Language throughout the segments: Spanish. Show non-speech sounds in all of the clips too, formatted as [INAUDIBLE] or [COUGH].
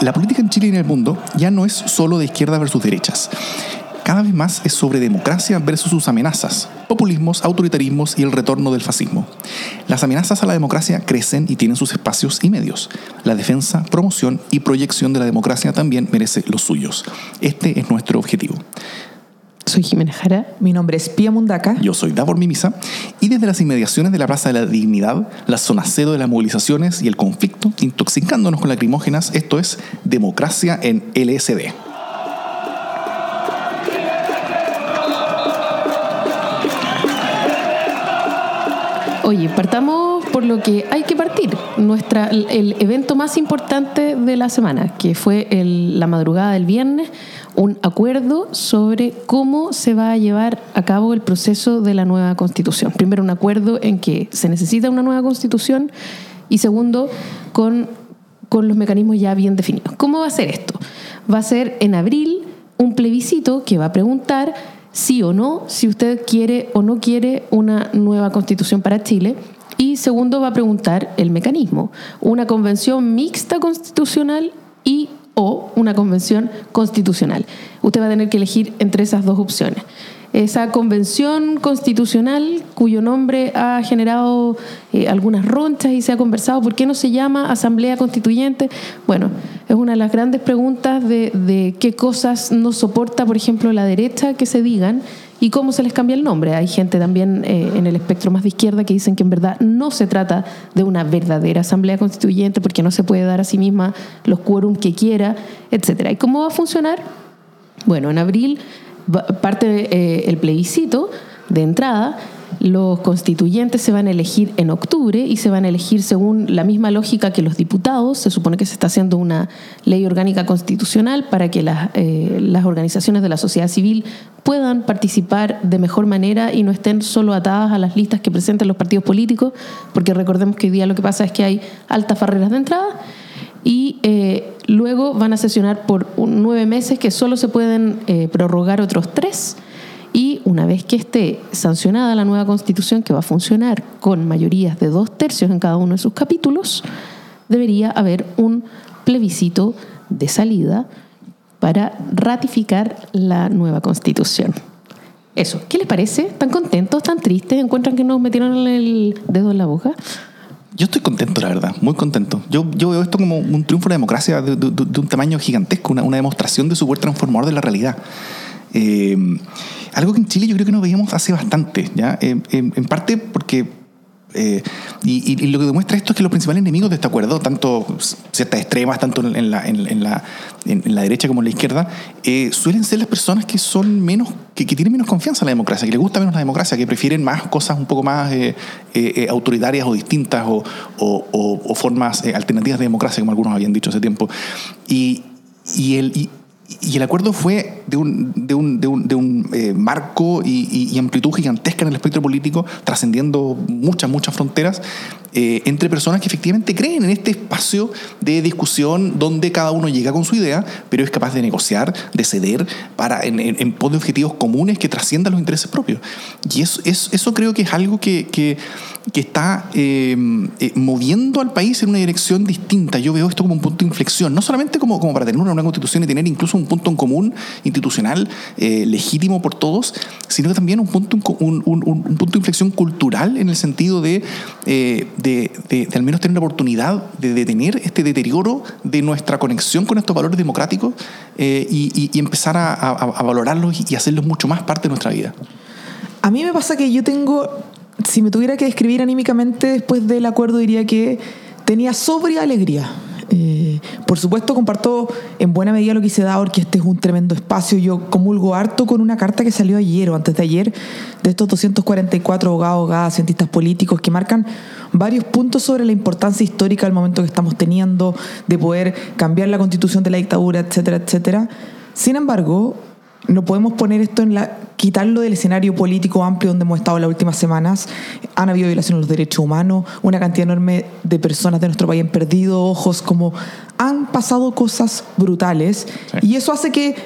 La política en Chile y en el mundo ya no es solo de izquierda versus derechas. Cada vez más es sobre democracia versus sus amenazas, populismos, autoritarismos y el retorno del fascismo. Las amenazas a la democracia crecen y tienen sus espacios y medios. La defensa, promoción y proyección de la democracia también merece los suyos. Este es nuestro objetivo. Soy Jiménez Jara. Mi nombre es Pía Mundaca. Yo soy Davor Mimisa y desde las inmediaciones de la Plaza de la Dignidad, la zona cero de las movilizaciones y el conflicto, intoxicándonos con lacrimógenas, esto es Democracia en LSD. Oye, partamos por lo que hay que partir. Nuestra, el evento más importante de la semana, que fue el- la madrugada del viernes, un acuerdo sobre cómo se va a llevar a cabo el proceso de la nueva constitución. Primero, un acuerdo en que se necesita una nueva constitución y segundo, con, con los mecanismos ya bien definidos. ¿Cómo va a ser esto? Va a ser en abril un plebiscito que va a preguntar sí o no, si usted quiere o no quiere una nueva constitución para Chile. Y segundo, va a preguntar el mecanismo, una convención mixta constitucional y o una convención constitucional. Usted va a tener que elegir entre esas dos opciones. Esa convención constitucional, cuyo nombre ha generado eh, algunas ronchas y se ha conversado, ¿por qué no se llama Asamblea Constituyente? Bueno, es una de las grandes preguntas de, de qué cosas no soporta, por ejemplo, la derecha que se digan y cómo se les cambia el nombre. Hay gente también eh, en el espectro más de izquierda que dicen que en verdad no se trata de una verdadera asamblea constituyente porque no se puede dar a sí misma los quórum que quiera, etcétera. ¿Y cómo va a funcionar? Bueno, en abril parte eh, el plebiscito de entrada. Los constituyentes se van a elegir en octubre y se van a elegir según la misma lógica que los diputados. Se supone que se está haciendo una ley orgánica constitucional para que las, eh, las organizaciones de la sociedad civil puedan participar de mejor manera y no estén solo atadas a las listas que presentan los partidos políticos, porque recordemos que hoy día lo que pasa es que hay altas barreras de entrada y eh, luego van a sesionar por nueve meses que solo se pueden eh, prorrogar otros tres y una vez que esté sancionada la nueva constitución que va a funcionar con mayorías de dos tercios en cada uno de sus capítulos, debería haber un plebiscito de salida para ratificar la nueva constitución. Eso, ¿qué les parece? ¿Están contentos? ¿Están tristes? ¿Encuentran que nos metieron el dedo en la boca? Yo estoy contento, la verdad, muy contento. Yo, yo veo esto como un triunfo de la democracia de, de- un tamaño gigantesco, una, una demostración de su poder transformador de la realidad. Eh, algo que en Chile yo creo que no veíamos hace bastante, ¿ya? Eh, en, en parte porque... eh, y, y- lo que demuestra esto es que los principales enemigos de este acuerdo, tanto ciertas extremas, tanto en, en la, en, en la, en- en la derecha como en la izquierda, eh, suelen ser las personas que son menos, que, que tienen menos confianza en la democracia, que les gusta menos la democracia, que prefieren más cosas un poco más eh, eh, eh, autoritarias o distintas o, o- o- o formas eh, alternativas de democracia, como algunos habían dicho hace tiempo. Y, y el, y el acuerdo fue de un, de un, de un, de un, eh, marco y, y- amplitud gigantesca en el espectro político, trascendiendo muchas, muchas fronteras, eh, entre personas que efectivamente creen en este espacio de discusión donde cada uno llega con su idea, pero es capaz de negociar, de ceder para, en, pos de objetivos comunes que trasciendan los intereses propios. Y eso, eso, eso creo que es algo que, que, está eh, eh, moviendo al país en una dirección distinta. Yo veo esto como un punto de inflexión, no solamente como, como para tener una nueva constitución y tener incluso un punto en común institucional legítimo por todos, sino también un punto, un, un- un- un punto de inflexión cultural en el sentido de, de, de- de al menos tener la oportunidad de detener este deterioro de nuestra conexión con estos valores democráticos eh, y, y- y empezar a, a- a valorarlos y hacerlos mucho más parte de nuestra vida. A mí me pasa que yo tengo, si me tuviera que describir anímicamente después del acuerdo, diría que tenía sobria alegría. Eh, por supuesto, comparto en buena medida lo que dice Daur, que este es un tremendo espacio. Yo comulgo harto con una carta que salió ayer o antes de ayer de estos 244 abogados, abogadas, cientistas políticos que marcan varios puntos sobre la importancia histórica del momento que estamos teniendo, de poder cambiar la constitución de la dictadura, etcétera, etcétera. Sin embargo, no podemos poner esto en la quitarlo del escenario político amplio donde hemos estado las últimas semanas. Han habido violaciones de los derechos humanos, una cantidad enorme de personas de nuestro país han perdido ojos, como han pasado cosas brutales. Sí. Y eso hace que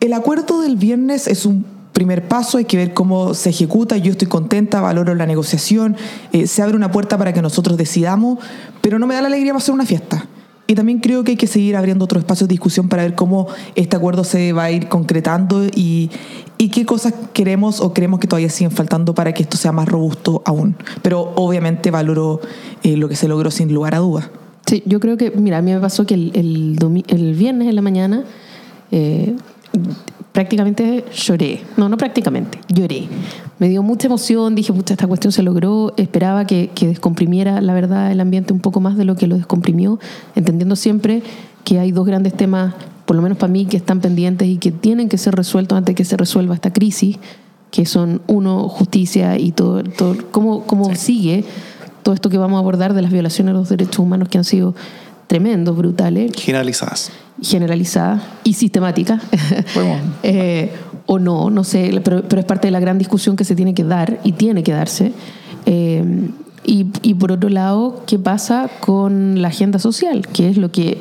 el acuerdo del viernes es un primer paso, hay que ver cómo se ejecuta. Yo estoy contenta, valoro la negociación, eh, se abre una puerta para que nosotros decidamos, pero no me da la alegría para hacer una fiesta. y también creo que hay que seguir abriendo otros espacios de discusión para ver cómo este acuerdo se va a ir concretando y, y qué cosas queremos o creemos que todavía siguen faltando para que esto sea más robusto aún. Pero obviamente valoro eh, lo que se logró sin lugar a dudas. Sí, yo creo que, mira, a mí me pasó que el, el, viernes en la mañana eh, prácticamente lloré. No, no prácticamente, lloré. Me dio mucha emoción, dije, pucha, esta cuestión se logró. Esperaba que, que descomprimiera, la verdad, el ambiente un poco más de lo que lo descomprimió, entendiendo siempre que hay dos grandes temas, por lo menos para mí, que están pendientes y que tienen que ser resueltos antes de que se resuelva esta crisis, que son, uno, justicia y todo, todo cómo, cómo sigue todo esto que vamos a abordar de las violaciones a los derechos humanos que han sido tremendos, brutales, Generalizadas. generalizada y sistemática. Podemos- [LAUGHS] [LAUGHS] Eh, o no, no sé, pero, pero es parte de la gran discusión que se tiene que dar y tiene que darse. Eh, y, y por otro lado, ¿qué pasa con la agenda social? Que es lo que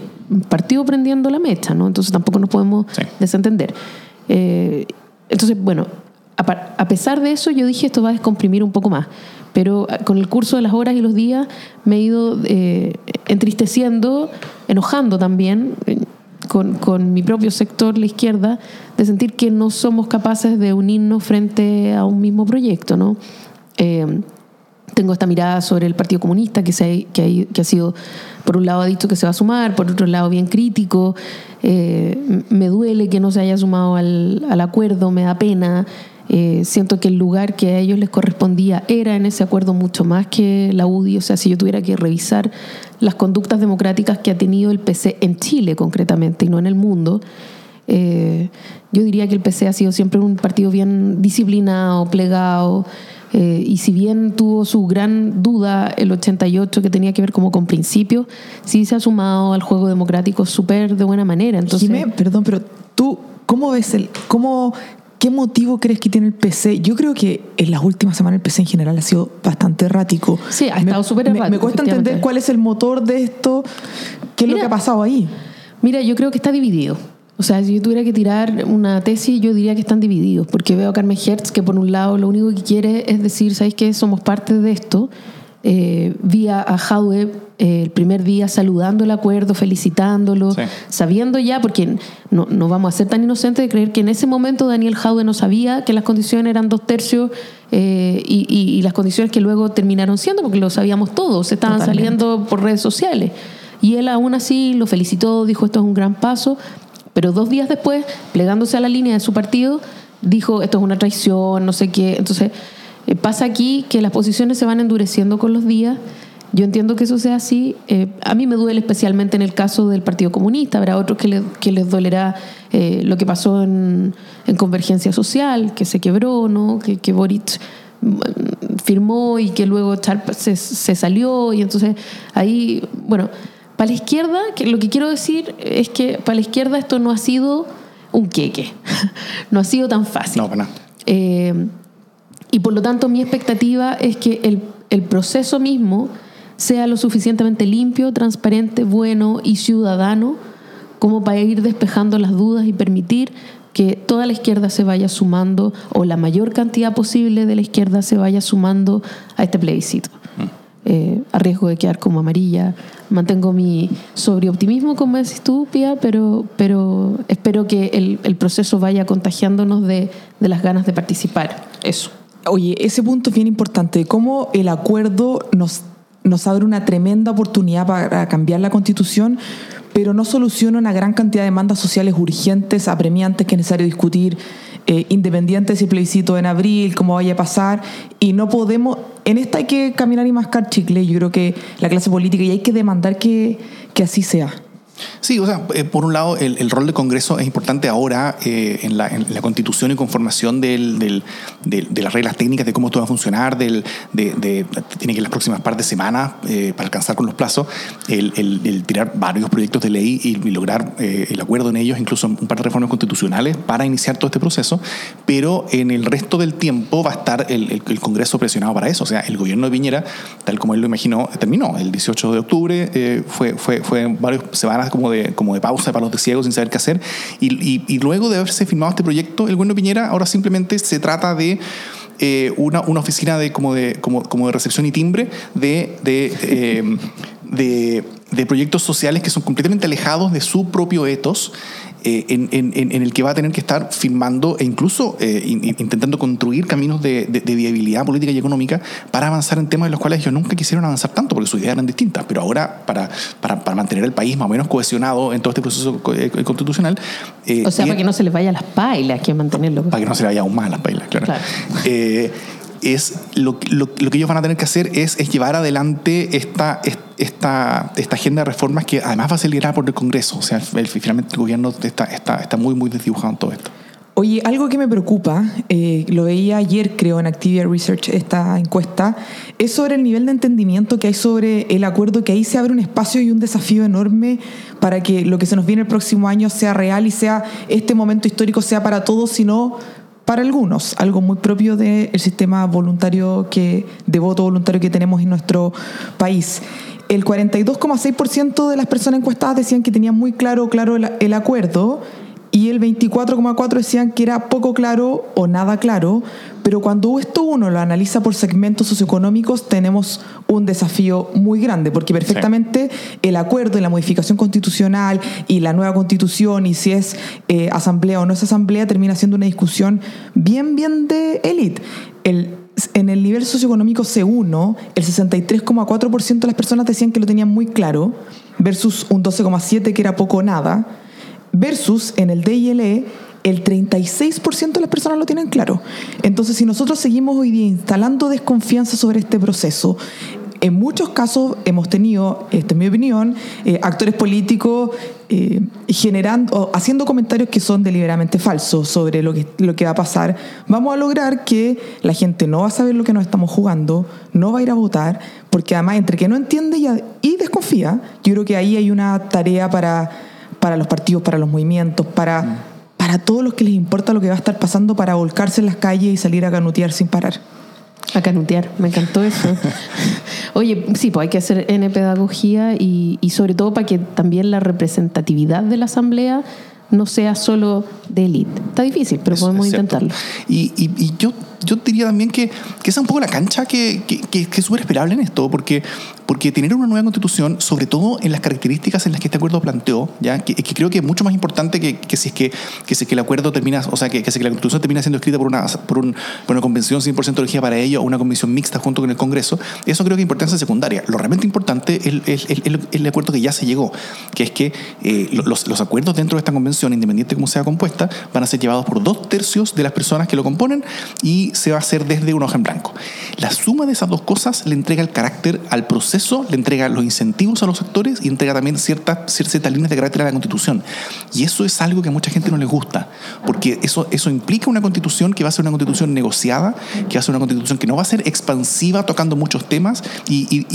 partió prendiendo la mecha, ¿no? Entonces tampoco nos podemos Sí. desentender. Eh, entonces, bueno, a, pesar de eso, yo dije esto va a descomprimir un poco más. Pero eh, con el curso de las horas y los días me he ido eh, entristeciendo, enojando también eh, con, mi propio sector, la izquierda, de sentir que no somos capaces de unirnos frente a un mismo proyecto, ¿no? Eh, tengo esta mirada sobre el Partido Comunista que, se ha, que, ha, sido, por un lado ha dicho que se va a sumar, por otro lado bien crítico. Me duele que no se haya sumado al acuerdo, me da pena. Eh, siento que el lugar que a ellos les correspondía era en ese acuerdo mucho más que la UDI. O sea, si yo tuviera que revisar las conductas democráticas que ha tenido el PC en Chile concretamente y no en el mundo, eh, yo diría que el PC ha sido siempre un partido bien disciplinado, plegado. Eh, y si bien tuvo su gran duda el 88 que tenía que ver como con principios, sí se ha sumado al juego democrático súper de buena manera. Entonces, perdón, pero tú, ¿cómo ves el, cómo, qué motivo crees que tiene el PC? Yo creo que en las últimas semanas el PC en general ha sido bastante errático. Sí, ha Me- estado súper me- Me, errático, cuesta entender cuál es el motor de esto, qué es lo Mira. que ha pasado ahí. Mira, yo creo que está dividido. O sea, si yo tuviera que tirar una tesis, yo diría que están divididos, porque veo a Carmen Hertz que por un lado lo único que quiere es decir, ¿sabéis qué? Somos parte de esto. Eh, vi a Jadwe eh, el primer día saludando el acuerdo, felicitándolo, Sí. sabiendo ya, porque no, no vamos a ser tan inocentes de creer que en ese momento Daniel Jadwe no sabía que las condiciones eran dos tercios eh, y, y- y las condiciones que luego terminaron siendo, porque lo sabíamos todos, estaban Totalmente. saliendo por redes sociales. Y él aún así lo felicitó, dijo esto es un gran paso, pero dos días después, plegándose a la línea de su partido, dijo esto es una traición, no sé qué. Entonces, eh, pasa aquí que las posiciones se van endureciendo con los días. Yo entiendo que eso sea así. Eh, a mí me duele especialmente en el caso del Partido Comunista. Habrá otros que, le- que les dolerá eh, lo que pasó en, en Convergencia Social, que se quebró, ¿no? que, que Boric mm, firmó y que luego Charp se, se salió. Y entonces ahí, bueno, para la izquierda, que lo que quiero decir es que para la izquierda esto no ha sido un queque. [LAUGHS] no ha sido tan fácil. No, para nada. Eh, y por lo tanto mi expectativa es que el, el proceso mismo sea lo suficientemente limpio, transparente, bueno y ciudadano como para ir despejando las dudas y permitir que toda la izquierda se vaya sumando o la mayor cantidad posible de la izquierda se vaya sumando a este plebiscito. Eh, a riesgo de quedar como amarilla. Mantengo mi sobreoptimismo, como decís tú, Pia, pero, pero espero que el, el proceso vaya contagiándonos de, de las ganas de participar. Eso. Oye, ese punto es bien importante. Cómo el acuerdo nos, nos abre una tremenda oportunidad para cambiar la constitución, pero no soluciona una gran cantidad de demandas sociales urgentes, apremiantes que es necesario discutir, eh, independiente si plebiscito en abril, cómo vaya a pasar. Y no podemos. En esta hay que caminar y mascar chicle. Yo creo que la clase política y hay que demandar que, que así sea. Sí, o sea, eh, por un lado, el, el rol del Congreso es importante ahora eh, en, la, en constitución y conformación del, de las reglas técnicas de cómo esto va a funcionar, del, de, tiene que en las próximas par de semanas, eh, para alcanzar con los plazos, el, tirar varios proyectos de ley y, lograr eh, el acuerdo en ellos, incluso un par de reformas constitucionales para iniciar todo este proceso, pero en el resto del tiempo va a estar el, Congreso presionado para eso. O sea, el gobierno de Piñera, tal como él lo imaginó, terminó el 18 de octubre, fue varias semanas como de, como de pausa para los de ciegos sin saber qué hacer. Y, y- y luego de haberse firmado este proyecto, el gobierno de Piñera ahora simplemente se trata de eh, una, una oficina de como, de como, como de recepción y timbre de, de, eh, [LAUGHS] de de proyectos sociales que son completamente alejados de su propio ethos, eh, en, en- en- en el que va a tener que estar firmando e incluso eh, in- in- intentando construir caminos de, de- de viabilidad política y económica para avanzar en temas en los cuales ellos nunca quisieron avanzar tanto, porque sus ideas eran distintas. Pero ahora, para, para, para mantener el país más o menos cohesionado en todo este proceso eh, constitucional. eh, O sea, para que no se les vaya las pailas, que mantenerlo. para que no se le vaya aún más las claro. Claro. Es lo, lo- lo que ellos van a tener que hacer es, es llevar adelante esta, esta, esta agenda de reformas que además va a ser liderada por el Congreso. O sea, el- finalmente el gobierno está, está, está muy, muy desdibujado en todo esto. Oye, algo que me preocupa, eh, lo veía ayer creo en Activia Research, esta encuesta, es sobre el nivel de entendimiento que hay sobre el acuerdo, que ahí se abre un espacio y un desafío enorme para que lo que se nos viene el próximo año sea real y sea este momento histórico sea para todos, sino para algunos, algo muy propio del sistema voluntario que, de voto voluntario que tenemos en nuestro país. El 42,6% de las personas encuestadas decían que tenían muy claro, claro el, el acuerdo y el 24,4% decían que era poco claro o nada claro, pero cuando esto uno lo analiza por segmentos socioeconómicos tenemos un desafío muy grande, porque perfectamente el acuerdo y la modificación constitucional y la nueva constitución y si es eh, asamblea o no es asamblea termina siendo una discusión bien, bien de élite. El, en el nivel socioeconómico C1, el 63,4% de las personas decían que lo tenían muy claro, versus un 12,7% que era poco o nada, versus en el DILE el 36% de las personas lo tienen claro. Entonces, si nosotros seguimos hoy día instalando desconfianza sobre este proceso, en muchos casos hemos tenido, esta es mi opinión, eh, actores políticos eh, generando, haciendo comentarios que son deliberadamente falsos sobre lo que, lo que va a pasar. Vamos a lograr que la gente no va a saber lo que nos estamos jugando, no va a ir a votar, porque además entre que no entiende y, y desconfía, yo creo que ahí hay una tarea para, para los partidos, para los movimientos, para, para todos los que les importa lo que va a estar pasando, para volcarse en las calles y salir a canutear sin parar. A canutear, me encantó eso. [LAUGHS] Oye, sí, pues hay que hacer N pedagogía y, y sobre todo para que también la representatividad de la asamblea no sea solo de élite. Está difícil, pero Es- podemos es intentarlo. Y, y- y yo, yo diría también que, que esa es un poco la cancha que, que, que- es súper esperable en esto, porque, porque tener una nueva constitución, sobre todo en las características en las que este acuerdo planteó, ¿ya? Que, que creo que es mucho más importante que, que si es que, que si es que el acuerdo termina, o sea, que, que si la constitución termina siendo escrita por una, por un- por una convención 100% elegida para ello o una convención mixta junto con el Congreso, eso creo que es importancia secundaria. Lo realmente importante es el, el acuerdo que ya se llegó, que es que eh, los, los acuerdos dentro de esta convención, independiente de cómo sea compuesta, van a ser llevados por dos tercios de las personas que lo componen y se va a hacer desde una hoja en blanco. La suma de esas dos cosas le entrega el carácter al proceso, le entrega los incentivos a los actores y entrega también ciertas, ciertas líneas de carácter a la constitución. Y eso es algo que a mucha gente no les gusta, porque eso, eso implica una constitución que va a ser una constitución negociada, que va a ser una constitución que no va a ser expansiva tocando muchos temas y,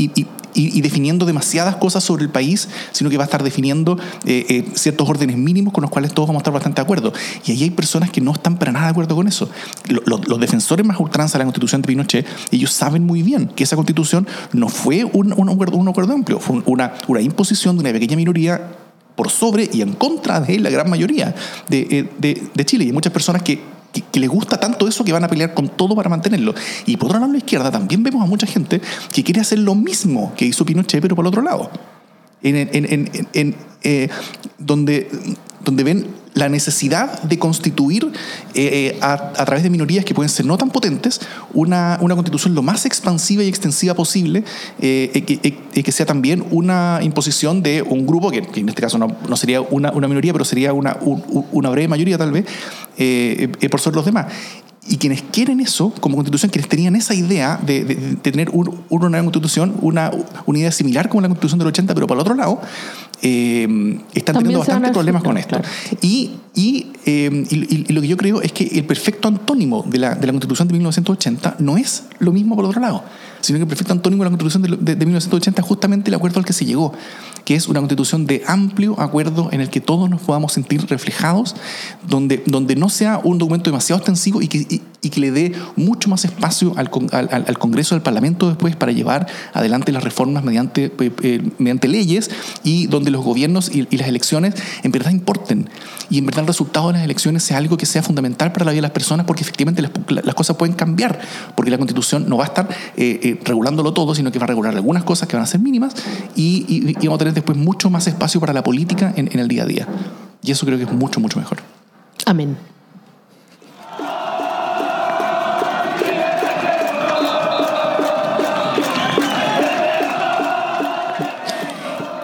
definiendo demasiadas cosas sobre el país, sino que va a estar definiendo eh, eh, ciertos órdenes mínimos con los cuales todos vamos a estar bastante de acuerdo. Y ahí hay personas que no están para nada de acuerdo con eso. Lo- lo- Los, defensores más ultranza de la constitución de Pinochet, ellos saben muy bien que esa constitución no fue un, un acuerdo, un acuerdo amplio, fue una, una imposición de una pequeña minoría por sobre y en contra de la gran mayoría de, eh, de- de Chile. Y hay muchas personas que, que, que les gusta tanto eso que van a pelear con todo para mantenerlo. Y por otro lado, la izquierda también vemos a mucha gente que quiere hacer lo mismo que hizo Pinochet, pero por el otro lado. En- en- en- en, eh, donde, donde ven la necesidad de constituir eh, eh, a, través de minorías que pueden ser no tan potentes una, una constitución lo más expansiva y extensiva posible eh, eh, que, sea también una imposición de un grupo que, en este caso no, no sería una, una minoría pero sería una, un- un- una breve mayoría tal vez por sobre los demás. Y quienes quieren eso como constitución, quienes tenían esa idea de, tener un- una nueva constitución, una, una idea similar como la constitución del 80, pero por el otro lado, eh, están También teniendo bastantes problemas con esto. claro, sí. Y, y, eh, y- y lo que yo creo es que el perfecto antónimo de la, de la constitución de 1980 no es lo mismo por otro lado, sino que el perfecto antónimo de la constitución de, de- de 1980 es justamente el acuerdo al que se llegó, que es una constitución de amplio acuerdo en el que todos nos podamos sentir reflejados, donde, donde no sea un documento demasiado extensivo y que, y- y que le dé mucho más espacio al, al, al Congreso, al Parlamento después para llevar adelante las reformas mediante, eh, eh, mediante leyes y donde los gobiernos y, las elecciones en verdad importen. Y en verdad el resultado de las elecciones sea algo que sea fundamental para la vida de las personas porque efectivamente las, cosas pueden cambiar porque la constitución no va a estar eh, regulándolo todo sino que va a regular algunas cosas que van a ser mínimas y, vamos a tener después mucho más espacio para la política en, en el día a día. Y eso creo que es mucho mucho mejor. Amén.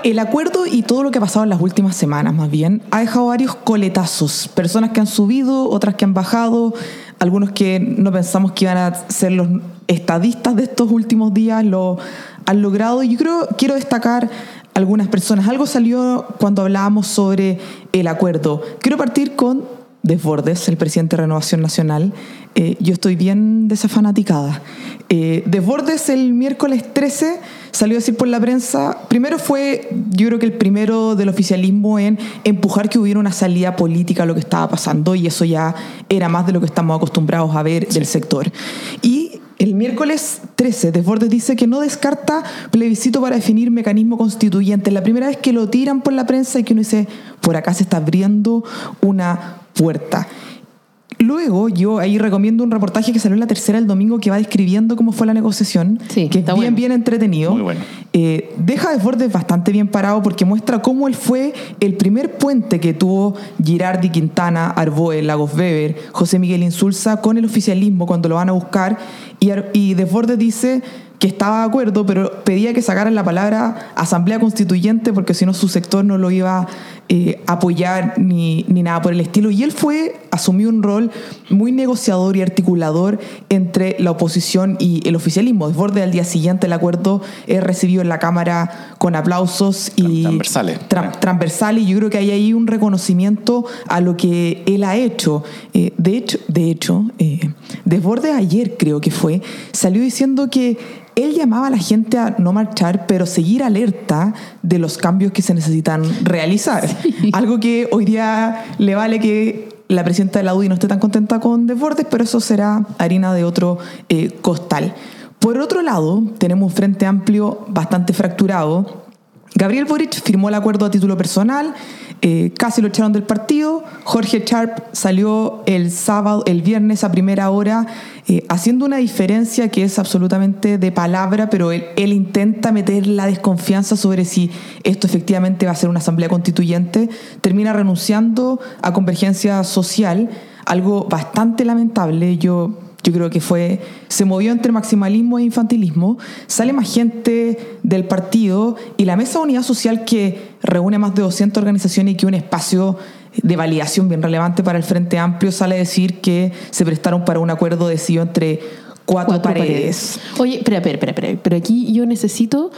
El acuerdo y todo lo que ha pasado en las últimas semanas, más bien, ha dejado varios coletazos. Personas que han subido, otras que han bajado, algunos que no pensamos que iban a ser los estadistas de estos últimos días lo han logrado. Y yo creo, quiero destacar algunas personas. Algo salió cuando hablábamos sobre el acuerdo. Quiero partir con Desbordes, el presidente de Renovación Nacional. Eh, yo estoy bien desafanaticada. Eh, Desbordes el miércoles 13 salió a decir por la prensa, primero fue, yo creo que el primero del oficialismo en empujar que hubiera una salida política a lo que estaba pasando y eso ya era más de lo que estamos acostumbrados a ver del sector. Y el miércoles 13, Desbordes dice que no descarta plebiscito para definir mecanismo constituyente. La primera vez que lo tiran por la prensa y que uno dice, por acá se está abriendo una puerta. Luego, yo ahí recomiendo un reportaje que salió en la tercera el domingo que va describiendo cómo fue la negociación, que es bien, bien entretenido. Muy bueno. Eh, deja Desbordes bastante bien parado porque muestra cómo él fue el primer puente que tuvo Girardi, Quintana, Arboe, Lagos Weber, José Miguel Insulza con el oficialismo cuando lo van a buscar. Y, y Desbordes dice que estaba de acuerdo, pero pedía que sacaran la palabra asamblea constituyente porque si no su sector no lo iba eh, apoyar ni, ni, nada por el estilo. Y él fue, asumió un rol muy negociador y articulador entre la oposición y el oficialismo. Desborde al día siguiente el acuerdo es recibido en la Cámara con aplausos y transversales. transversales. Y yo creo que hay ahí un reconocimiento a lo que él ha hecho. Eh, de hecho, de hecho eh, Desborde ayer creo que fue, salió diciendo que él llamaba a la gente a no marchar, pero seguir alerta de los cambios que se necesitan realizar. [LAUGHS] Algo que hoy día le vale que la presidenta de la UDI no esté tan contenta con Desbordes, pero eso será harina de otro eh, costal. Por otro lado, tenemos un frente amplio bastante fracturado. Gabriel Boric firmó el acuerdo a título personal, eh, casi lo echaron del partido. Jorge Sharp salió el sábado, el viernes a primera hora, eh, haciendo una diferencia que es absolutamente de palabra, pero él, él, intenta meter la desconfianza sobre si esto efectivamente va a ser una asamblea constituyente. Termina renunciando a convergencia social, algo bastante lamentable. Yo yo creo que fue, se movió entre maximalismo e infantilismo, sale más gente del partido y la Mesa de Unidad Social que reúne más de 200 organizaciones y que un espacio de validación bien relevante para el Frente Amplio sale a decir que se prestaron para un acuerdo decidido entre cuatro, paredes. Oye, espera, espera, espera, pero aquí yo necesito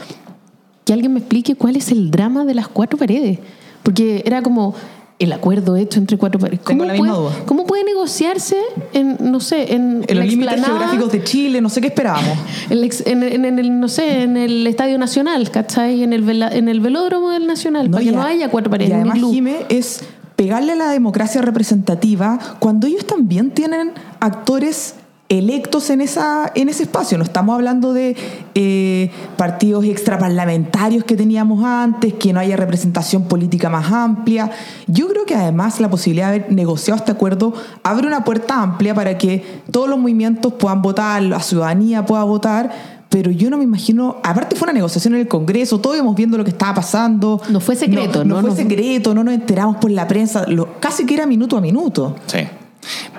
que alguien me explique cuál es el drama de las cuatro paredes. Porque era como, el acuerdo hecho entre cuatro países. ¿Cómo, puede, ¿Cómo puede negociarse en, no sé, en, en los límites geográficos de Chile? No sé qué esperábamos. [LAUGHS] En, el, no sé, en el Estadio Nacional, ¿cachai? En el, en el velódromo del Nacional, para que no haya cuatro paredes. Y además, Jime, es pegarle a la democracia representativa cuando ellos también tienen actores electos en, esa, en ese espacio. No estamos hablando de eh, partidos extraparlamentarios que teníamos antes, que no haya representación política más amplia. Yo creo que además la posibilidad de haber negociado este acuerdo abre una puerta amplia para que todos los movimientos puedan votar, la ciudadanía pueda votar, pero yo no me imagino, aparte fue una negociación en el Congreso, todos íbamos viendo lo que estaba pasando. No fue secreto, ¿no? No, fue secreto, no nos enteramos por la prensa, lo, casi que era minuto a minuto. Sí.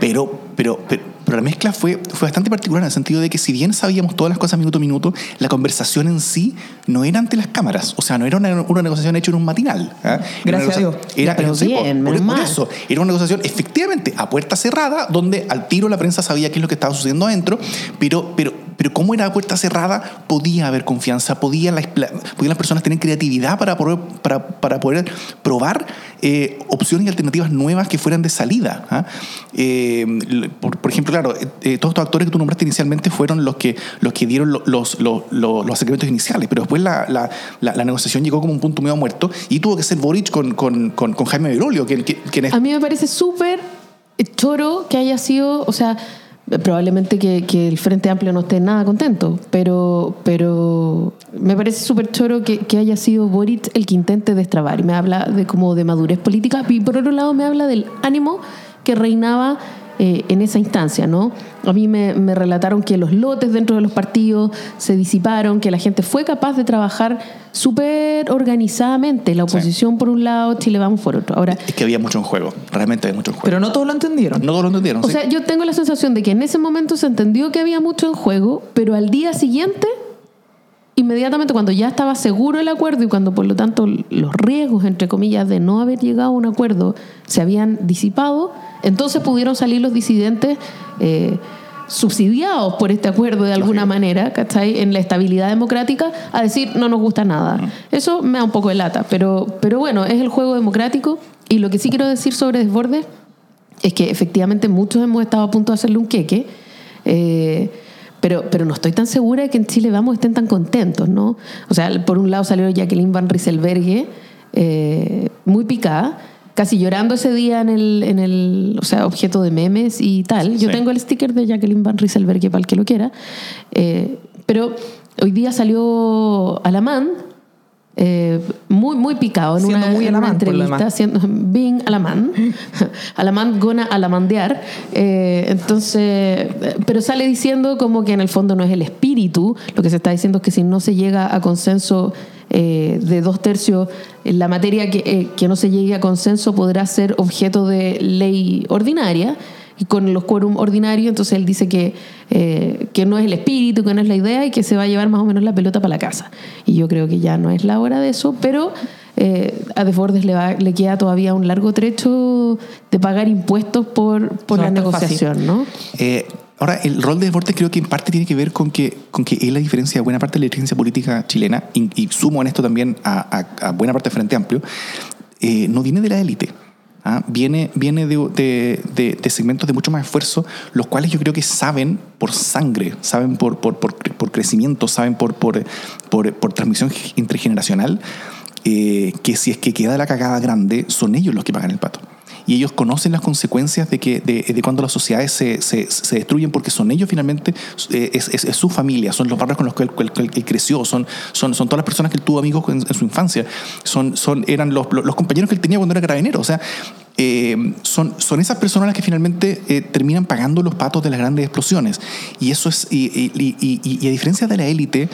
Pero, pero, pero, la mezcla fue, fue bastante particular en el sentido de que si bien sabíamos todas las cosas minuto a minuto, la conversación en sí no era ante las cámaras. O sea, no era una, negociación hecha en un matinal. ¿eh? Gracias a Dios. Era, por, eso, era una negociación efectivamente a puerta cerrada, donde al tiro la prensa sabía qué es lo que estaba sucediendo adentro, pero, pero, pero como era puerta cerrada, podía haber confianza, podía las, podían las personas tener creatividad para poder, para, para poder probar eh, opciones y alternativas nuevas que fueran de salida. ¿ah? Eh, por, ejemplo, claro, eh, todos estos actores que tú nombraste inicialmente fueron los que, los que dieron los, los, los, los iniciales, pero después la, la, la, negociación llegó como un punto medio muerto y tuvo que ser Boric con, con, con, Jaime Berolio, que, que, A mí me parece súper choro que haya sido, o sea Probablemente que, que el Frente Amplio no esté nada contento, pero, pero me parece súper choro que, que haya sido Boric el que intente destrabar. Y me habla de como de madurez política. Y por otro lado me habla del ánimo que reinaba eh, en esa instancia, ¿no? A mí me, me, relataron que los lotes dentro de los partidos se disiparon, que la gente fue capaz de trabajar súper organizadamente, la oposición sí. por un lado, Chile Vamos por otro. Ahora, es que había mucho en juego, realmente había mucho en juego. Pero no todos lo entendieron. No todos lo entendieron. O sí. sea, yo tengo la sensación de que en ese momento se entendió que había mucho en juego, pero al día siguiente inmediatamente cuando ya estaba seguro el acuerdo y cuando por lo tanto los riesgos, entre comillas, de no haber llegado a un acuerdo se habían disipado, entonces pudieron salir los disidentes eh, subsidiados por este acuerdo de alguna Lógico. manera, ¿cachai? En la estabilidad democrática, a decir no nos gusta nada. Eso me da un poco de lata, pero, pero bueno, es el juego democrático y lo que sí quiero decir sobre Desbordes es que efectivamente muchos hemos estado a punto de hacerle un queque. Eh, pero, pero no estoy tan segura de que en Chile Vamos estén tan contentos, ¿no? O sea, por un lado salió Jacqueline Van Rieselberghe, eh, muy picada, casi llorando ese día en el, en el, o sea, objeto de memes y tal. Yo sí. tengo el sticker de Jacqueline Van Rieselberghe para el que lo quiera. Eh, pero hoy día salió Alamán, eh, muy, muy picado en siendo una, muy en una alamán, entrevista, siendo, [LAUGHS] being alamán, [LAUGHS] alamán gonna alamandear. Eh, entonces, pero sale diciendo como que en el fondo no es el espíritu, lo que se está diciendo es que si no se llega a consenso eh, de dos tercios en la materia que, eh, que no se llegue a consenso podrá ser objeto de ley ordinaria y con los quórum ordinarios, entonces él dice que, eh, que no es el espíritu, que no es la idea y que se va a llevar más o menos la pelota para la casa. Y yo creo que ya no es la hora de eso, pero eh, a Desbordes le, va, le queda todavía un largo trecho de pagar impuestos por, por no la negociación, fácil. ¿no? Eh, Ahora, el rol de Desbordes creo que en parte tiene que ver con que, con que él, a diferencia de buena parte de la dirigencia política chilena, y, y sumo en esto también a, a, a buena parte del Frente Amplio, eh, no viene de la élite. ¿Ah? viene, viene de, de, de, de, segmentos de mucho más esfuerzo, los cuales yo creo que saben por sangre, saben por, por, por, crecimiento, saben por, por, por, por transmisión intergeneracional, eh, que si es que queda la cagada grande, son ellos los que pagan el pato. Y ellos conocen las consecuencias de, que, de, cuando las sociedades se, se, destruyen, porque son ellos finalmente, eh, es, es, su familia, son los barrios con los que él, creció, son, son, son, todas las personas que él tuvo amigos en, su infancia, son, son, eran los, los, compañeros que él tenía cuando era carabinero. O sea, eh, son, son esas personas las que finalmente eh, terminan pagando los patos de las grandes explosiones. Y eso es, y, y, a diferencia de la élite,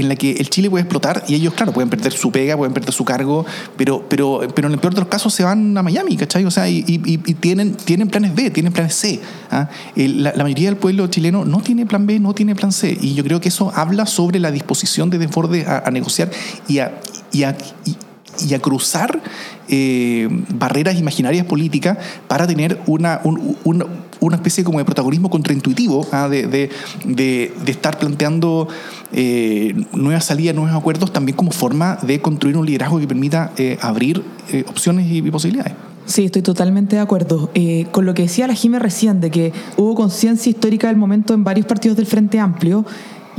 en la que el Chile puede explotar y ellos, claro, pueden perder su pega, pueden perder su cargo, pero, pero, pero en el peor de los casos se van a Miami, ¿cachai? O sea, y, y, tienen, tienen planes B, tienen planes C. ¿ah? La, la, mayoría del pueblo chileno no tiene plan B, no tiene plan C. Y yo creo que eso habla sobre la disposición de Desbordes a, a negociar y a, y a, y a cruzar eh, barreras imaginarias políticas para tener una, un, un, una especie como de protagonismo contraintuitivo ¿ah? de, de, de, estar planteando eh, nuevas salidas, nuevos acuerdos, también como forma de construir un liderazgo que permita eh, abrir opciones y, posibilidades. Sí, estoy totalmente de acuerdo. Con lo que decía la Jiménez recién, de que hubo conciencia histórica del momento en varios partidos del Frente Amplio,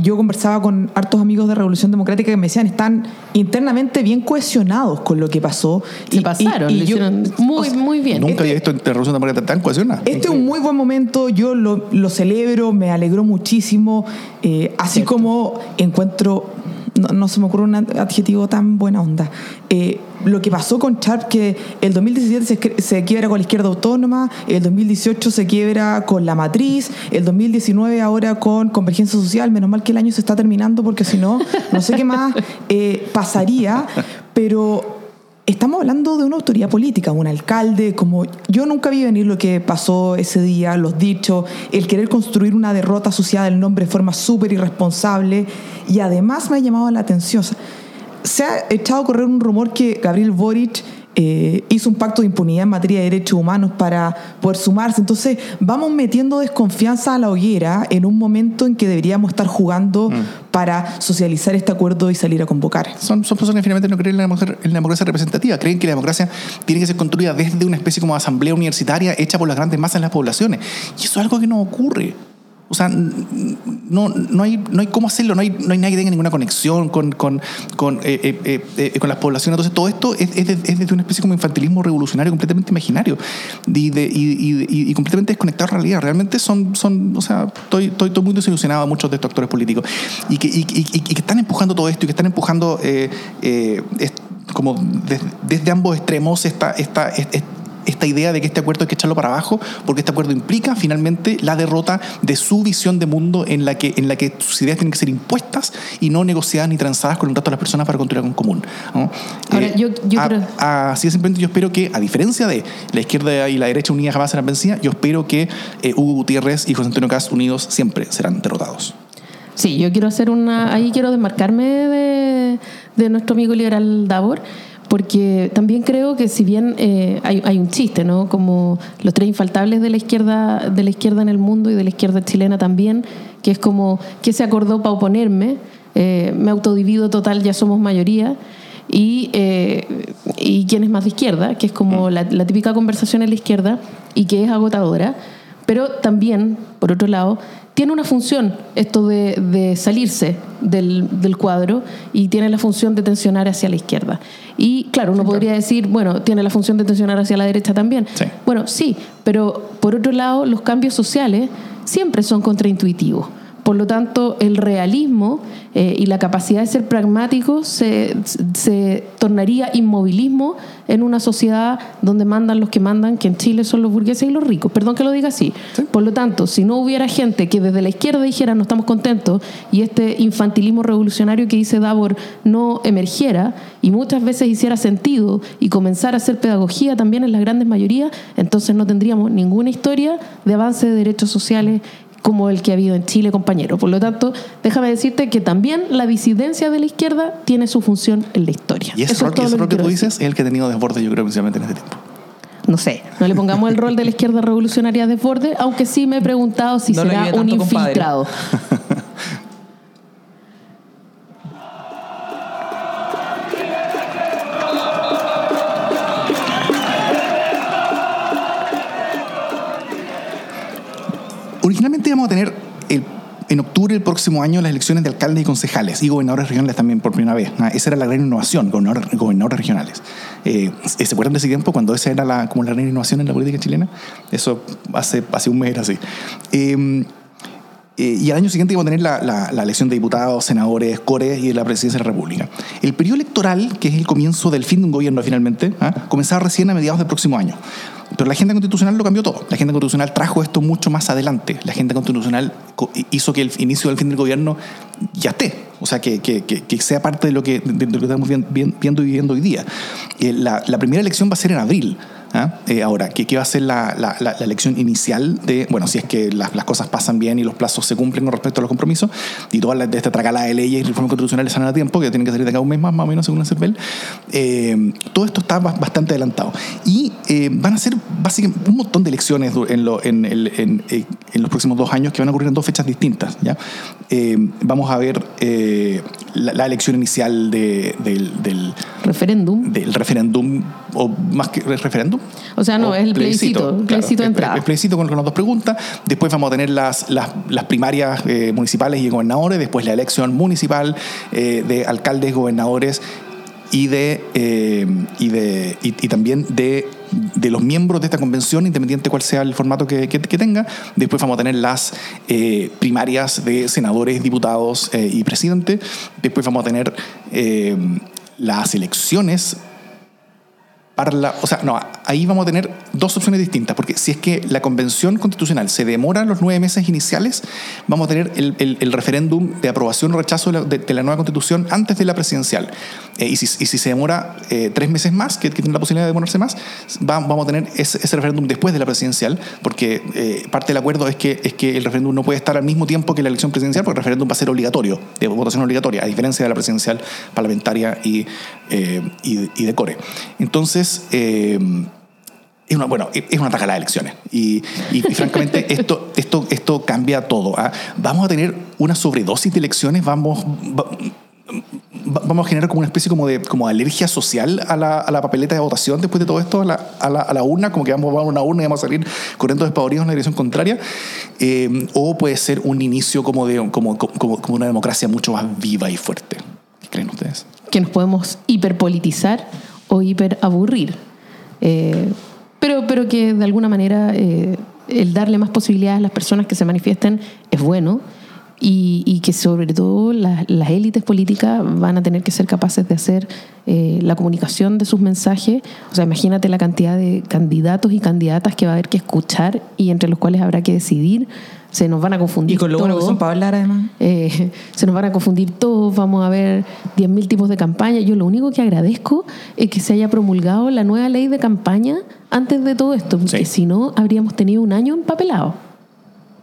yo conversaba con hartos amigos de Revolución Democrática que me decían están internamente bien cohesionados con lo que pasó. Se y, pasaron, y, y yo, muy, o sea, muy bien. Nunca este, había visto en Revolución Democrática tan cohesionada. Este es un muy buen momento, yo lo, lo celebro, me alegró muchísimo, eh, así Cierto. como encuentro no, se me ocurre un adjetivo tan buena onda. Eh, lo que pasó con Sharp, que el 2017 se, se, quiebra con la izquierda autónoma, el 2018 se quiebra con la matriz, el 2019 ahora con convergencia social, menos mal que el año se está terminando porque si no, no sé qué más eh, pasaría, pero estamos hablando de una autoridad política, un alcalde, como yo nunca vi venir lo que pasó ese día, los dichos, el querer construir una derrota asociada al nombre de forma súper irresponsable y además me ha llamado la atención. Se ha echado a correr un rumor que Gabriel Boric eh, hizo un pacto de impunidad en materia de derechos humanos para poder sumarse. Entonces, vamos metiendo desconfianza a la hoguera en un momento en que deberíamos estar jugando mm. para socializar este acuerdo y salir a convocar. Son, son personas que finalmente no creen en la, democracia, en la, democracia, representativa, creen que la democracia tiene que ser construida desde una especie como de asamblea universitaria hecha por las grandes masas de las poblaciones. Y eso es algo que no ocurre. O sea, no, no, hay, no hay cómo hacerlo, no hay, no hay nadie que tenga ninguna conexión con, con, con, eh, eh, eh, con las poblaciones. Entonces, todo esto es, es, desde una especie como infantilismo revolucionario completamente imaginario y, de, y, y, completamente desconectado de la realidad. Realmente son, son o sea, estoy, estoy, muy desilusionado a muchos de estos actores políticos y que, y, que están empujando todo esto y que están empujando como desde, desde ambos extremos esta, esta, esta esta idea de que este acuerdo hay que echarlo para abajo, porque este acuerdo implica finalmente la derrota de su visión de mundo en la que, en la que sus ideas tienen que ser impuestas y no negociadas ni transadas con el resto de las personas para construir algo en común. Ahora, eh, yo, yo creo... Así simplemente yo espero que, a diferencia de la izquierda y la derecha unidas jamás serán vencidas, yo espero que eh, Hugo Gutiérrez y José Antonio Cast unidos siempre serán derrotados. Sí, yo quiero hacer una. Ahí quiero desmarcarme de, de nuestro amigo liberal Davor porque también creo que si bien eh, hay, un chiste, ¿no? Como los tres infaltables de la izquierda, de la izquierda en el mundo y de la izquierda chilena también, que es como que se acordó para oponerme, eh, me autodivido total, ya somos mayoría. Y, eh, y quién es más de izquierda, que es como la, la típica conversación en la izquierda y que es agotadora, pero también, por otro lado, tiene una función esto de, salirse del, cuadro y tiene la función de tensionar hacia la izquierda. Y claro, uno podría decir, bueno, tiene la función de tensionar hacia la derecha también. Bueno, sí, pero por otro lado, los cambios sociales siempre son contraintuitivos. Por lo tanto, el realismo eh, y la capacidad de ser pragmático se, se, tornaría inmovilismo en una sociedad donde mandan los que mandan, que en Chile son los burgueses y los ricos. Perdón que lo diga así. Por lo tanto, si no hubiera gente que desde la izquierda dijera no estamos contentos y este infantilismo revolucionario que dice Davor no emergiera y muchas veces hiciera sentido y comenzara a hacer pedagogía también en las grandes mayorías, entonces no tendríamos ninguna historia de avance de derechos sociales como el que ha habido en Chile, compañero. Por lo tanto, déjame decirte que también la disidencia de la izquierda tiene su función en la historia. Y ese rol, que, tú dices es el que ha tenido desborde, yo creo, principalmente en este tiempo. No sé, no le pongamos el rol de la izquierda revolucionaria desborde, aunque sí me he preguntado si será un infiltrado. [LAUGHS] octubre del próximo año las elecciones de alcaldes y concejales y gobernadores regionales también por primera vez. Esa era la gran innovación, gobernadores, gobernadores regionales. Eh, ¿Se acuerdan de ese tiempo cuando esa era la, como la gran innovación en la política chilena? Eso hace, hace un mes era así. Em, eh, y al año siguiente íbamos a tener la, la, elección de diputados, senadores, cores y la presidencia de la República. El periodo electoral, que es el comienzo del fin de un gobierno finalmente, ¿ah? comenzaba recién a mediados del próximo año. Pero la agenda constitucional lo cambió todo. La agenda constitucional trajo esto mucho más adelante. La agenda constitucional hizo que el inicio del fin del gobierno ya esté. O sea, que, que, que, sea parte de lo que, de lo que estamos viendo y viviendo hoy día. Eh, la, la primera elección va a ser en abril. ¿Ah? Eh, ahora, ¿qué, va a ser la, la, la, elección inicial de, bueno, si es que las, las, cosas pasan bien y los plazos se cumplen con respecto a los compromisos y toda de esta tracalada de leyes y reformas constitucionales salen a tiempo, que tienen que salir de cada un mes más, más o menos según la CERVEL, eh, todo esto está bastante adelantado. Y eh, van a ser básicamente un montón de elecciones en, lo, en, en, en, los próximos dos años que van a ocurrir en dos fechas distintas. ¿ya? vamos a ver la, elección inicial de, del, del referéndum. Del referéndum, o más que referéndum, o sea, no, es el plebiscito, plebiscito, de entrada. El, plebiscito con, las dos preguntas. Después vamos a tener las, las, las primarias eh, municipales y gobernadores. Después la elección municipal eh, de alcaldes, gobernadores y de, eh, y, de y, también de, de, los miembros de esta convención, independiente cuál sea el formato que, que, tenga. Después vamos a tener las primarias de senadores, diputados y presidente. Después vamos a tener las elecciones o sea, no, ahí vamos a tener dos opciones distintas, porque si es que la convención constitucional se demora los nueve meses iniciales, vamos a tener el, referéndum de aprobación o rechazo de la, nueva constitución antes de la presidencial. Eh, y, si, se demora eh, tres meses más, que, tiene la posibilidad de demorarse más, vamos a tener ese, referéndum después de la presidencial, porque eh, parte del acuerdo es que, es que el referéndum no puede estar al mismo tiempo que la elección presidencial, porque el referéndum va a ser obligatorio, de votación obligatoria, a diferencia de la presidencial parlamentaria y, y, y de core. Entonces, eh, es una, bueno, es una de elecciones. Y, francamente, [LAUGHS] esto, esto, esto cambia todo. ¿ah? Vamos a tener una sobredosis de elecciones, vamos, va- vamos a generar como una especie como de como alergia social a la, a la papeleta de votación después de todo esto, a la, a la, a la urna, como que vamos, vamos a una urna y vamos a salir corriendo despavoridos en la dirección contraria, eh, o puede ser un inicio como de como, como, como una democracia mucho más viva y fuerte. ¿Qué creen ustedes? Nos podemos hiperpolitizar o hiperaburrir. Eh, pero, pero que de alguna manera eh, el darle más posibilidades a las personas que se manifiesten es bueno y, y que sobre todo las, las élites políticas van a tener que ser capaces de hacer eh, la comunicación de sus mensajes. O sea, imagínate la cantidad de candidatos y candidatas que va a haber que escuchar y entre los cuales habrá que decidir. Se nos van a confundir. Y con lo bueno que todos. son para hablar, además. Eh, se nos van a confundir todos, vamos a ver 10.000 tipos de campaña. Yo lo único que agradezco es que se haya promulgado la nueva ley de campaña antes de todo esto, porque Sí. si no habríamos tenido un año empapelado.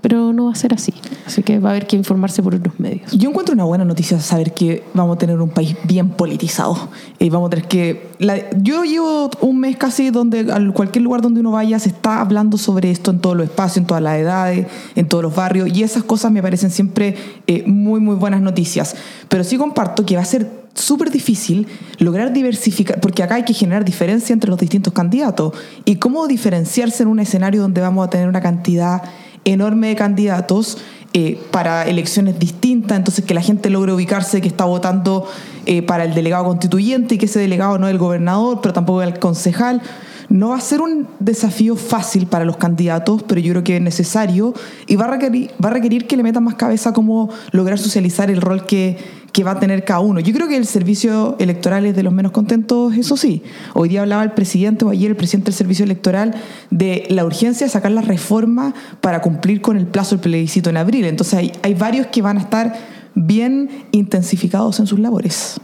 Pero no va a ser así, así que va a haber que informarse por otros medios. Yo encuentro una buena noticia saber que vamos a tener un país bien politizado. Y vamos a tener que. la- yo llevo un mes casi donde, a cualquier lugar donde uno vaya, se está hablando sobre esto en todos los espacios, en todas las edades, en todos los barrios. Y esas cosas me parecen siempre eh, muy, muy buenas noticias. Pero sí comparto que va a ser súper difícil lograr diversificar, porque acá hay que generar diferencia entre los distintos candidatos. Y cómo diferenciarse en un escenario donde vamos a tener una cantidad enorme de candidatos eh, para elecciones distintas, entonces que la gente logre ubicarse que está votando eh, para el delegado constituyente y que ese delegado no es el gobernador, pero tampoco es el concejal. No va a ser un desafío fácil para los candidatos, pero yo creo que es necesario y va a requerir, va a requerir que le metan más cabeza cómo lograr socializar el rol que, que va a tener cada uno. Yo creo que el servicio electoral es de los menos contentos, eso sí. Hoy día hablaba el presidente o ayer el presidente del servicio electoral de la urgencia de sacar la reforma para cumplir con el plazo del plebiscito en abril. Entonces hay, hay varios que van a estar bien intensificados en sus labores.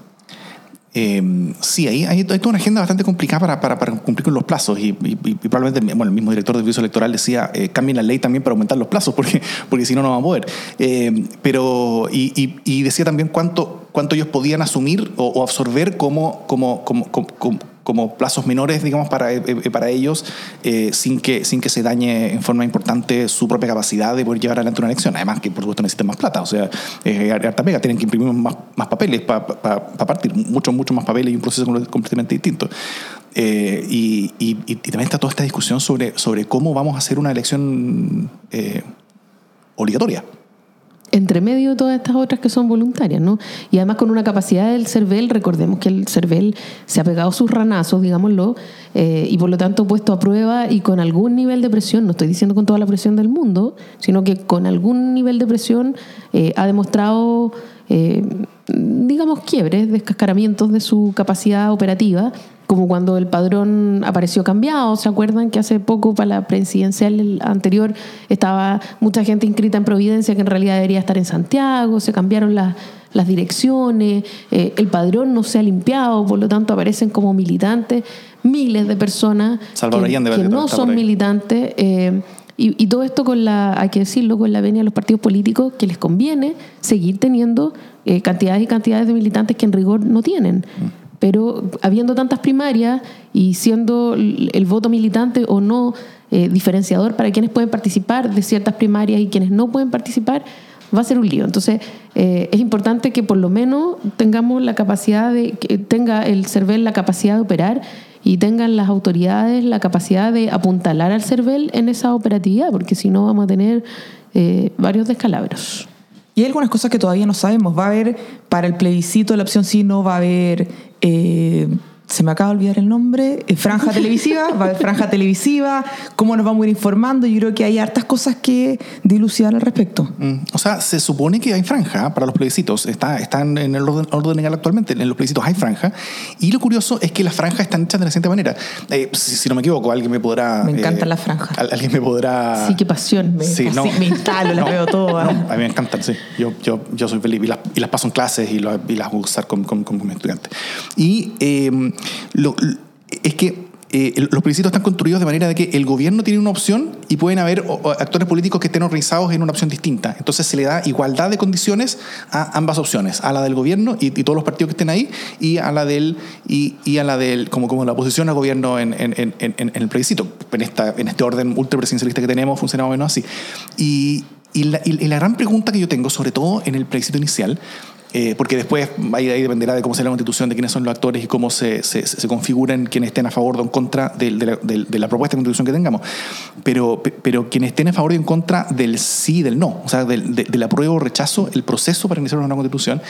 Eh, sí, ahí hay, hay toda una agenda bastante complicada para, para, para cumplir con los plazos y, y- y probablemente bueno, el mismo director del servicio electoral decía eh, cambien la ley también para aumentar los plazos [LAUGHS] porque, porque si no, no van a poder. Eh, pero, y, y- decía también cuánto, cuánto ellos podían asumir o, o absorber como, como, como, como, como- plazos menores, digamos, para, eh, eh, para ellos, eh, sin, que, sin que se dañe en forma importante su propia capacidad de poder llevar adelante una elección. Además que, por supuesto, necesitan más plata. O sea, harta pega, tienen que imprimir más, más papeles para partir, mucho, mucho más papeles y un proceso com- completamente distinto. Eh, y, y- y también está toda esta discusión sobre, sobre cómo vamos a hacer una elección eh, obligatoria. Entre medio de todas estas otras que son voluntarias, ¿no? Y además con una capacidad del CERVEL, recordemos que el CERVEL se ha pegado sus ranazos, digámoslo, eh, y por lo tanto puesto a prueba y con algún nivel de presión, no estoy diciendo con toda la presión del mundo, sino que con algún nivel de presión eh, ha demostrado, eh, digamos, quiebres, descascaramientos de su capacidad operativa como cuando el padrón apareció cambiado. ¿Se acuerdan que hace poco para la presidencial anterior estaba mucha gente inscrita en Providencia que en realidad debería estar en Santiago? Se cambiaron las, las direcciones, eh, el padrón no se ha limpiado, por lo tanto aparecen como militantes miles de personas Salvador que, no son militantes. eh, y, y todo esto con la, hay que decirlo, con la venia de los partidos políticos que les conviene seguir teniendo eh, cantidades y cantidades de militantes que en rigor no tienen. Pero habiendo tantas primarias y siendo el voto militante o no eh, diferenciador para quienes pueden participar de ciertas primarias y quienes no pueden participar, va a ser un lío. Entonces, eh, es importante que por lo menos tengamos la capacidad de, que tenga el CERVEL la capacidad de operar y tengan las autoridades la capacidad de apuntalar al CERVEL en esa operatividad, porque si no vamos a tener eh, varios descalabros. Y hay algunas cosas que todavía no sabemos. Va a haber para el plebiscito, la opción sí, no va a haber. eh, se me acaba de olvidar el nombre, eh, franja [LAUGHS] televisiva, va a haber franja televisiva, cómo nos vamos a ir informando. Yo creo que hay hartas cosas que dilucidar al respecto. Mm, O sea, se supone que hay franja para los plebiscitos. Está, están en el orden, orden legal actualmente. En los plebiscitos hay franja. Y lo curioso es que las franjas están hechas de la siguiente manera. Eh, si, si no me equivoco, alguien me podrá. Me encantan eh, las franjas. al- Alguien me podrá. Sí, qué pasión. Me, Sí, no. me instalo, [LAUGHS] las No, veo todas. no, a mí me encantan, sí. Yo, yo, yo soy feliz y las, y las paso en clases y, lo- y las voy a usar con, con, con mis estudiantes. Y eh, lo- es que eh, los plebiscitos están construidos de manera de que el gobierno tiene una opción y pueden haber actores políticos que estén organizados en una opción distinta. Entonces se le da igualdad de condiciones a ambas opciones, a la del gobierno y, y todos los partidos que estén ahí y a la del y, y a la del como, como la oposición al gobierno en, en, en, en- el plebiscito. En, esta, en este orden ultrapresidencialista que tenemos funciona más o menos así. Y, y la, y la gran pregunta que yo tengo, sobre todo en el plebiscito inicial, eh, porque después ahí, ahí dependerá de cómo sea la constitución, de quiénes son los actores y cómo se, se, se configuren quienes estén a favor o en contra de, de la, de- de la propuesta de constitución que tengamos. Pero, pero quienes estén a favor y en contra del sí y del no, o sea, del, de, del apruebo o rechazo, el proceso para iniciar una nueva constitución.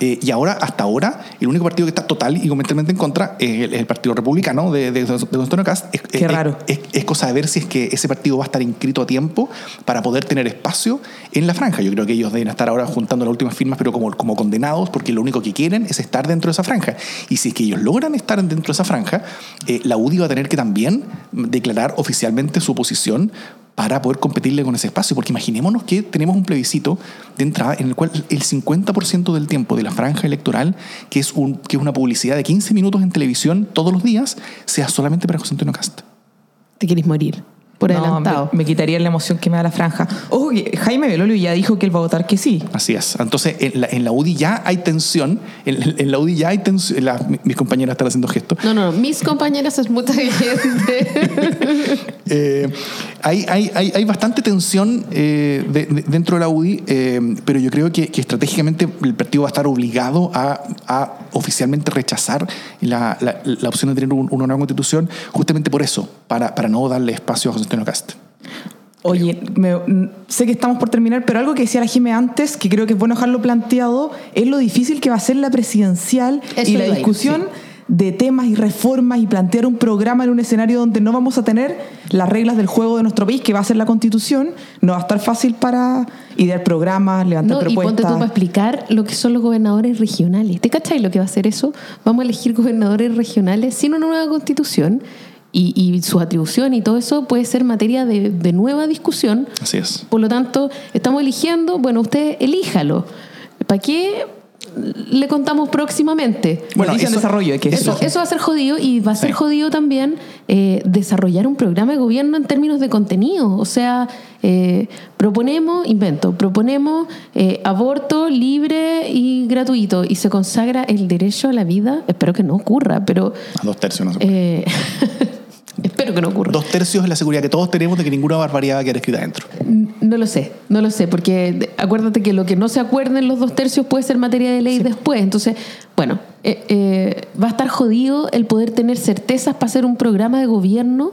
Eh, y ahora, hasta ahora, el único partido que está total y completamente en contra es el, Partido Republicano de, de, de Antonio Cast. Es, Qué es- raro. Es, es cosa de ver si es que ese partido va a estar inscrito a tiempo para poder tener espacio en la franja. Yo creo que ellos deben estar ahora juntando las últimas firmas, pero como, como condenados, porque lo único que quieren es estar dentro de esa franja. Y si es que ellos logran estar dentro de esa franja, eh, la UDI va a tener que también declarar oficialmente su posición para poder competirle con ese espacio. Porque imaginémonos que tenemos un plebiscito de entrada en el cual el 50% del tiempo de la franja electoral, que es, un, que es una publicidad de 15 minutos en televisión todos los días, sea solamente para José Antonio Cast. Te querés morir por No, adelantado. me, me quitaría la emoción que me da la franja. Ojo que Jaime Belolio ya dijo que él va a votar que sí. Así es. Entonces, en la, en la UDI ya hay tensión. En, en la UDI ya hay tensión. la- mis compañeras están haciendo gestos. No, no, no, mis compañeras es mucha gente. [LAUGHS] Eh, hay, hay, hay, hay bastante tensión eh, de- de- dentro de la UDI, eh, pero yo creo que, que estratégicamente el partido va a estar obligado a, a oficialmente rechazar la, la- la opción de tener un- una nueva constitución, justamente por eso, para, para no darle espacio a José Antonio Cast. Oye, me- mm, sé que estamos por terminar, pero algo que decía la Jime antes, que creo que es bueno dejarlo planteado, es lo difícil que va a ser la presidencial Eso y la a ir, discusión de temas y reformas y plantear un programa en un escenario donde no vamos a tener las reglas del juego de nuestro país, que va a ser la constitución, no va a estar fácil para idear programas, levantar No, y ponte propuestas. tú para explicar lo que son los gobernadores regionales. ¿Te cachai lo que va a hacer eso? Vamos a elegir gobernadores regionales sin una nueva constitución y, y su atribución y todo eso puede ser materia de, de nueva discusión. Así es. Por lo tanto, estamos eligiendo, bueno, usted elíjalo. ¿Para qué le contamos próximamente? Bueno, eso- desarrollo, hay que Eso, eso va a ser jodido y va a ser Sí. jodido también eh, desarrollar un programa de gobierno en términos de contenido. O sea, eh, proponemos, invento, proponemos eh, aborto libre y gratuito y se consagra el derecho a la vida. Espero que no ocurra, pero A dos tercios, no se puede. [LAUGHS] espero que no ocurra. Dos tercios es la seguridad que todos tenemos de que ninguna barbaridad va a quedar escrita adentro. No lo sé, no lo sé, porque de- acuérdate que lo que no se acuerden los dos tercios puede ser materia de ley después. Entonces, bueno, eh, eh, va a estar jodido el poder tener certezas para hacer un programa de gobierno.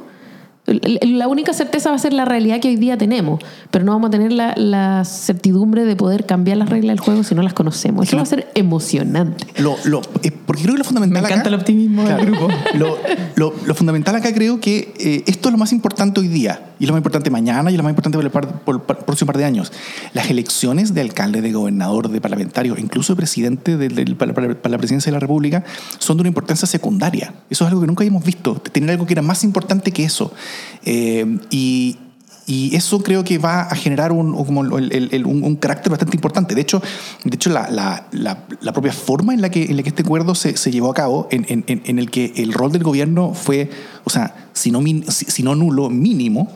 La única certeza va a ser la realidad que hoy día tenemos, pero no vamos a tener la, la certidumbre de poder cambiar las reglas del juego si no las conocemos. Eso va a ser emocionante. Lo, lo, eh, porque creo que lo fundamental Me encanta acá- el optimismo del grupo. [LAUGHS] Lo, lo- lo fundamental acá creo que eh, esto es lo más importante hoy día y es lo más importante mañana y es lo más importante por el, par- por el par- próximo par de años. Las elecciones de alcalde, de gobernador, de parlamentario, incluso de presidente del- del- para, para- para la presidencia de la República son de una importancia secundaria. Eso es algo que nunca habíamos visto. Tener algo que era más importante que eso. Eh, y, y eso creo que va a generar un, como un, un carácter bastante importante. De hecho, de hecho la, la- la- la propia forma en la que, en la que este acuerdo se, se llevó a cabo, en, en- en- el que el rol del gobierno fue, o sea, si no, si, si no nulo, mínimo,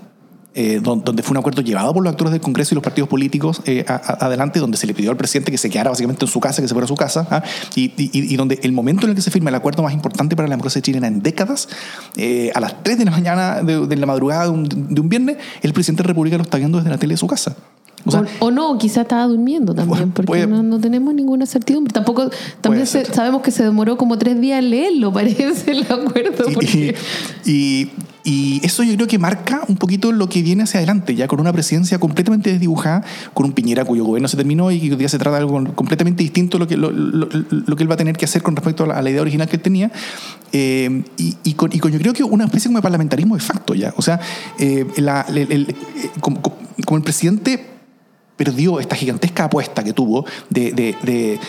eh, don- donde fue un acuerdo llevado por los actores del Congreso y los partidos políticos eh, a- a- adelante, donde se le pidió al presidente que se quedara básicamente en su casa, que se fuera a su casa, ¿ah? y, y- y donde el momento en el que se firma el acuerdo más importante para la democracia chilena en décadas, eh, a las 3 de la mañana de, de la madrugada de un, de un viernes, el presidente de la República lo está viendo desde la tele de su casa. O sea, o, o no, quizá estaba durmiendo también, porque puede- no, no tenemos ninguna certidumbre. Tampoco, también se- sabemos que se demoró como tres días en leerlo, [LAUGHS] parece el acuerdo. Y, porque- y- y eso yo creo que marca un poquito lo que viene hacia adelante, ya con una presidencia completamente desdibujada, con un Piñera cuyo gobierno se terminó y que hoy día se trata de algo completamente distinto lo que, lo, lo- lo que él va a tener que hacer con respecto a la, a la idea original que él tenía. Eh, y, y con, y con yo creo que una especie como de parlamentarismo de facto ya. O sea, eh, la- el- el- eh, como, como- el presidente perdió esta gigantesca apuesta que tuvo de, de- de-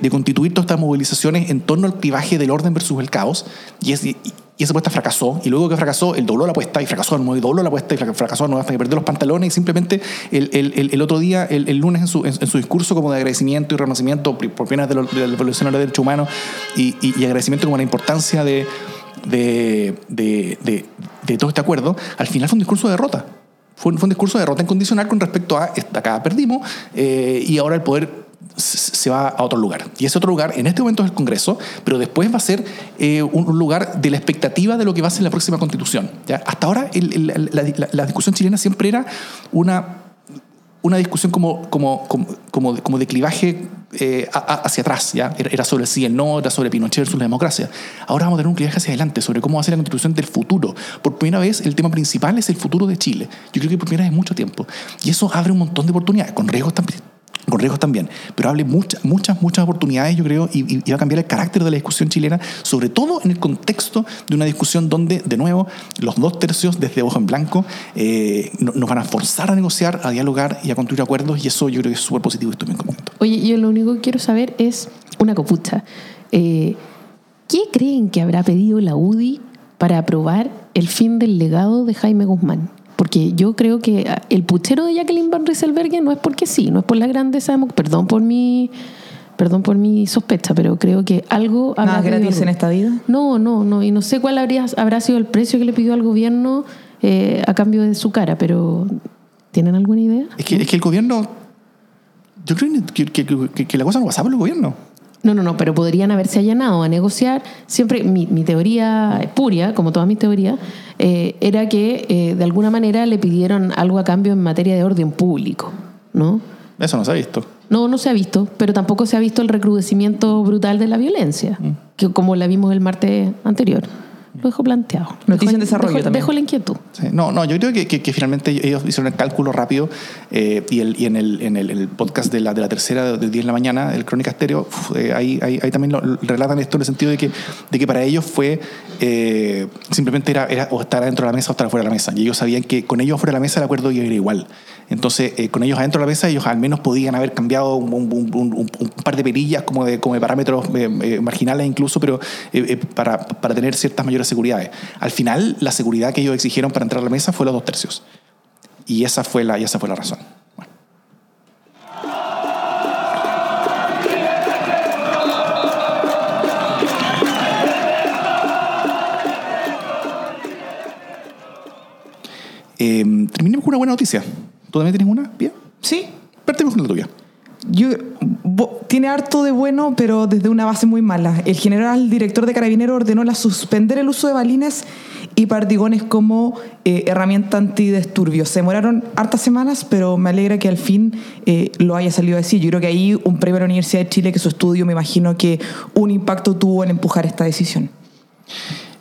de constituir todas estas movilizaciones en torno al clivaje del orden versus el caos, y, es- y- y esa apuesta fracasó, y luego que fracasó, él dobló la apuesta, y fracasó de nuevo, y dobló la apuesta, y fra- fracasó de nuevo hasta que perdió los pantalones, y simplemente el, el- el- otro día, el, lunes, en su, en, su discurso como de agradecimiento y reconocimiento por bienes de, la evolución de los derechos humanos, y, y- y agradecimiento como la importancia de, de, de- de- todo este acuerdo, al final fue un discurso de derrota. Fue un, fue un discurso de derrota incondicional con respecto a "Esta- acá perdimos eh, y ahora el poder se va a otro lugar. Y ese otro lugar en este momento es el Congreso, pero después va a ser eh, un, lugar de la expectativa de lo que va a ser la próxima constitución. ¿ya? Hasta ahora la, discusión chilena siempre era una, una discusión como, como, como, como, de- clivaje eh, hacia atrás, ¿ya? Era, sobre el sí el no, era sobre Pinochet versus la democracia. Ahora vamos a tener un viaje hacia adelante sobre cómo va a ser la constitución del futuro. Por primera vez, el tema principal es el futuro de Chile. Yo creo que por primera vez en mucho tiempo. Y eso abre un montón de oportunidades, con riesgos también. Con riesgos también, pero abre muchas, muchas, muchas oportunidades, yo creo, y, va a cambiar el carácter de la discusión chilena, sobre todo en el contexto de una discusión donde, de nuevo, los dos tercios desde ojo en blanco eh, no- nos van a forzar a negociar, a dialogar y a construir acuerdos, y eso yo creo que es súper positivo y estoy muy contento. Oye, yo lo único que quiero saber es una copucha. Eh, ¿Qué creen que habrá pedido la UDI para aprobar el fin del legado de Jaime Guzmán? Porque yo creo que el puchero de Jacqueline Van Rieselberghe no es porque sí, no es por la grandeza de Perdón por mi, perdón por mi sospecha, pero creo que algo habrá Nada gratis en esta vida. No, no, no. Y no sé cuál habría, habrá sido el precio que le pidió al gobierno eh, a cambio de su cara, pero ¿tienen alguna idea? Es que, es que el gobierno, yo creo que, que- que- que la cosa no pasaba por el gobierno. No, no, no, pero podrían haberse allanado a negociar. Siempre, mi, mi teoría espuria, como todas mis teorías, eh, era que eh, de alguna manera le pidieron algo a cambio en materia de orden público, ¿no? Eso no se ha visto. No, no se ha visto, pero tampoco se ha visto el recrudecimiento brutal de la violencia, que como la vimos el martes anterior. Lo dejo planteado. Noticia en desarrollo dejo, también. dejo la inquietud. Sí, No, no, yo creo que, que- que finalmente ellos hicieron el cálculo rápido eh, y, el, y en, el, en el, en el podcast de la, de la tercera del 10 de la mañana, el Crónica Estéreo, uf, eh, ahí, ahí, ahí también lo, relatan esto en el sentido de que, de que para ellos fue eh, simplemente era, era o estar adentro de la mesa o estar fuera de la mesa. Y ellos sabían que con ellos fuera de la mesa el acuerdo iba a ir igual. Entonces, eh, con ellos adentro de la mesa, ellos al menos podían haber cambiado un, un- un- un- par de perillas como de, como de parámetros eh, eh, marginales incluso, pero eh, eh, para, para tener ciertas mayores seguridades. Al final, la seguridad que ellos exigieron para entrar a la mesa fue los dos tercios. Y esa fue la, y esa fue la razón. Eh, terminemos con una buena noticia. ¿Tú también tienes una? ¿Bien? Sí. Partimos con la tuya. Yo, bo- tiene harto de bueno, pero desde una base muy mala. El general director de Carabineros ordenó la suspender el uso de balines y perdigones como eh, herramienta antidisturbios. Se demoraron hartas semanas, pero me alegra que al fin eh, lo haya salido a decir. Yo creo que ahí un premio a la Universidad de Chile, que su estudio me imagino que un impacto tuvo en empujar esta decisión.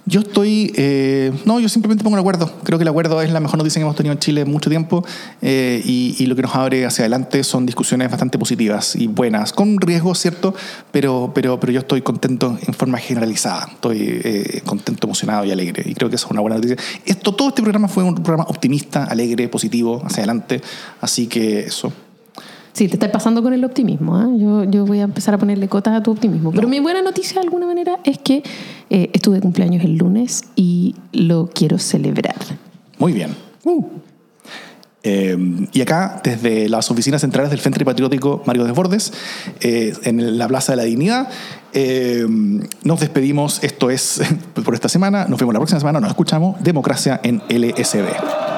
Yo estoy. eh, no, yo simplemente pongo el acuerdo. Creo que el acuerdo es la mejor noticia que hemos tenido en Chile en mucho tiempo eh, y, lo que nos abre hacia adelante son discusiones bastante positivas y buenas, con riesgos, ¿cierto? Pero, pero, pero yo estoy contento en forma generalizada. Estoy eh, contento, emocionado y alegre y creo que eso es una buena noticia. Esto, todo este programa fue un programa optimista, alegre, positivo, hacia adelante. Así que eso. Sí, te estás pasando con el optimismo. ¿ah? Yo, yo voy a empezar a ponerle cotas a tu optimismo. Pero mi buena noticia, de alguna manera, es que eh, estuve de cumpleaños el lunes y lo quiero celebrar. Muy bien. Uh. Eh, y acá, desde las oficinas centrales del Frente Patriótico Mario Desbordes, eh, en la Plaza de la Dignidad, eh, nos despedimos. Esto es [LAUGHS] por esta semana. Nos vemos la próxima semana. Nos escuchamos. Democracia en LSD.